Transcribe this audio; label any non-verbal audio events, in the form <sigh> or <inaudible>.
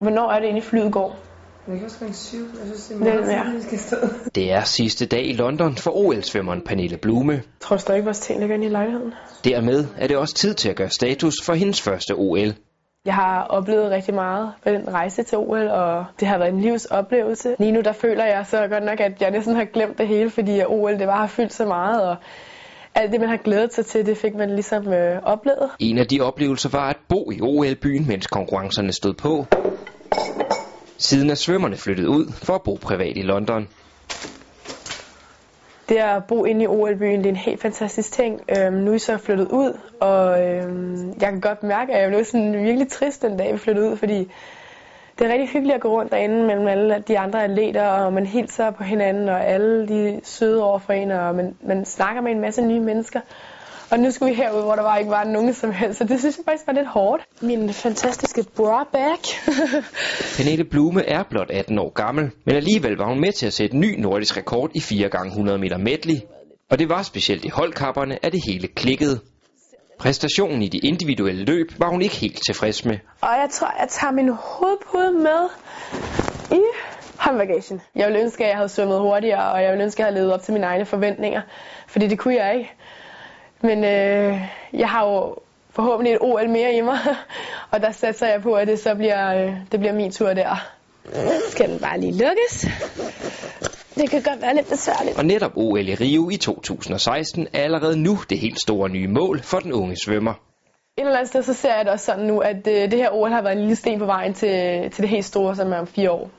Hvornår er det egentlig flyet går? Det kan også klokken syv. Jeg synes, det er Det meget ja. vi skal stå. <laughs> Det er sidste dag i London for OL-svømmeren Pernille Blume. Jeg tror stadig, vores ting ligger inde i lejligheden. Dermed er det også tid til at gøre status for hendes første OL. Jeg har oplevet rigtig meget på den rejse til OL, og det har været en livsoplevelse. Lige nu der føler jeg så godt nok, at jeg næsten har glemt det hele, fordi OL det bare har fyldt så meget, og alt det, man har glædet sig til, det fik man ligesom øh, oplevet. En af de oplevelser var at bo i OL-byen, mens konkurrencerne stod på. Siden er svømmerne flyttet ud for at bo privat i London. Det at bo inde i OL-byen, det er en helt fantastisk ting. Øhm, nu er jeg så flyttet ud, og øhm, jeg kan godt mærke, at jeg blev sådan virkelig trist den dag, vi flyttede ud, fordi det er rigtig hyggeligt at gå rundt derinde mellem alle de andre atleter, og man hilser på hinanden, og alle de søde over for en, og man, man snakker med en masse nye mennesker. Og nu skulle vi herud, hvor der var ikke var nogen som helst, så det synes jeg faktisk var lidt hårdt. Min fantastiske bra bag. <laughs> Pernille Blume er blot 18 år gammel, men alligevel var hun med til at sætte ny nordisk rekord i 4 gange 100 meter medley. Og det var specielt i holdkapperne, at det hele klikkede. Præstationen i de individuelle løb var hun ikke helt tilfreds med. Og jeg tror, jeg tager min hovedpude med i håndbagagen. Jeg ville ønske, at jeg havde svømmet hurtigere, og jeg ville ønske, at jeg havde levet op til mine egne forventninger. Fordi det kunne jeg ikke. Men øh, jeg har jo forhåbentlig et OL mere i mig, <laughs> og der satser jeg på, at det så bliver, øh, det bliver min tur der. Skal den bare lige lukkes? Det kan godt være lidt besværligt. Og netop OL i Rio i 2016 er allerede nu det helt store nye mål for den unge svømmer. Et eller andet sted, så ser jeg det også sådan nu, at øh, det her OL har været en lille sten på vejen til, til det helt store, som er om fire år.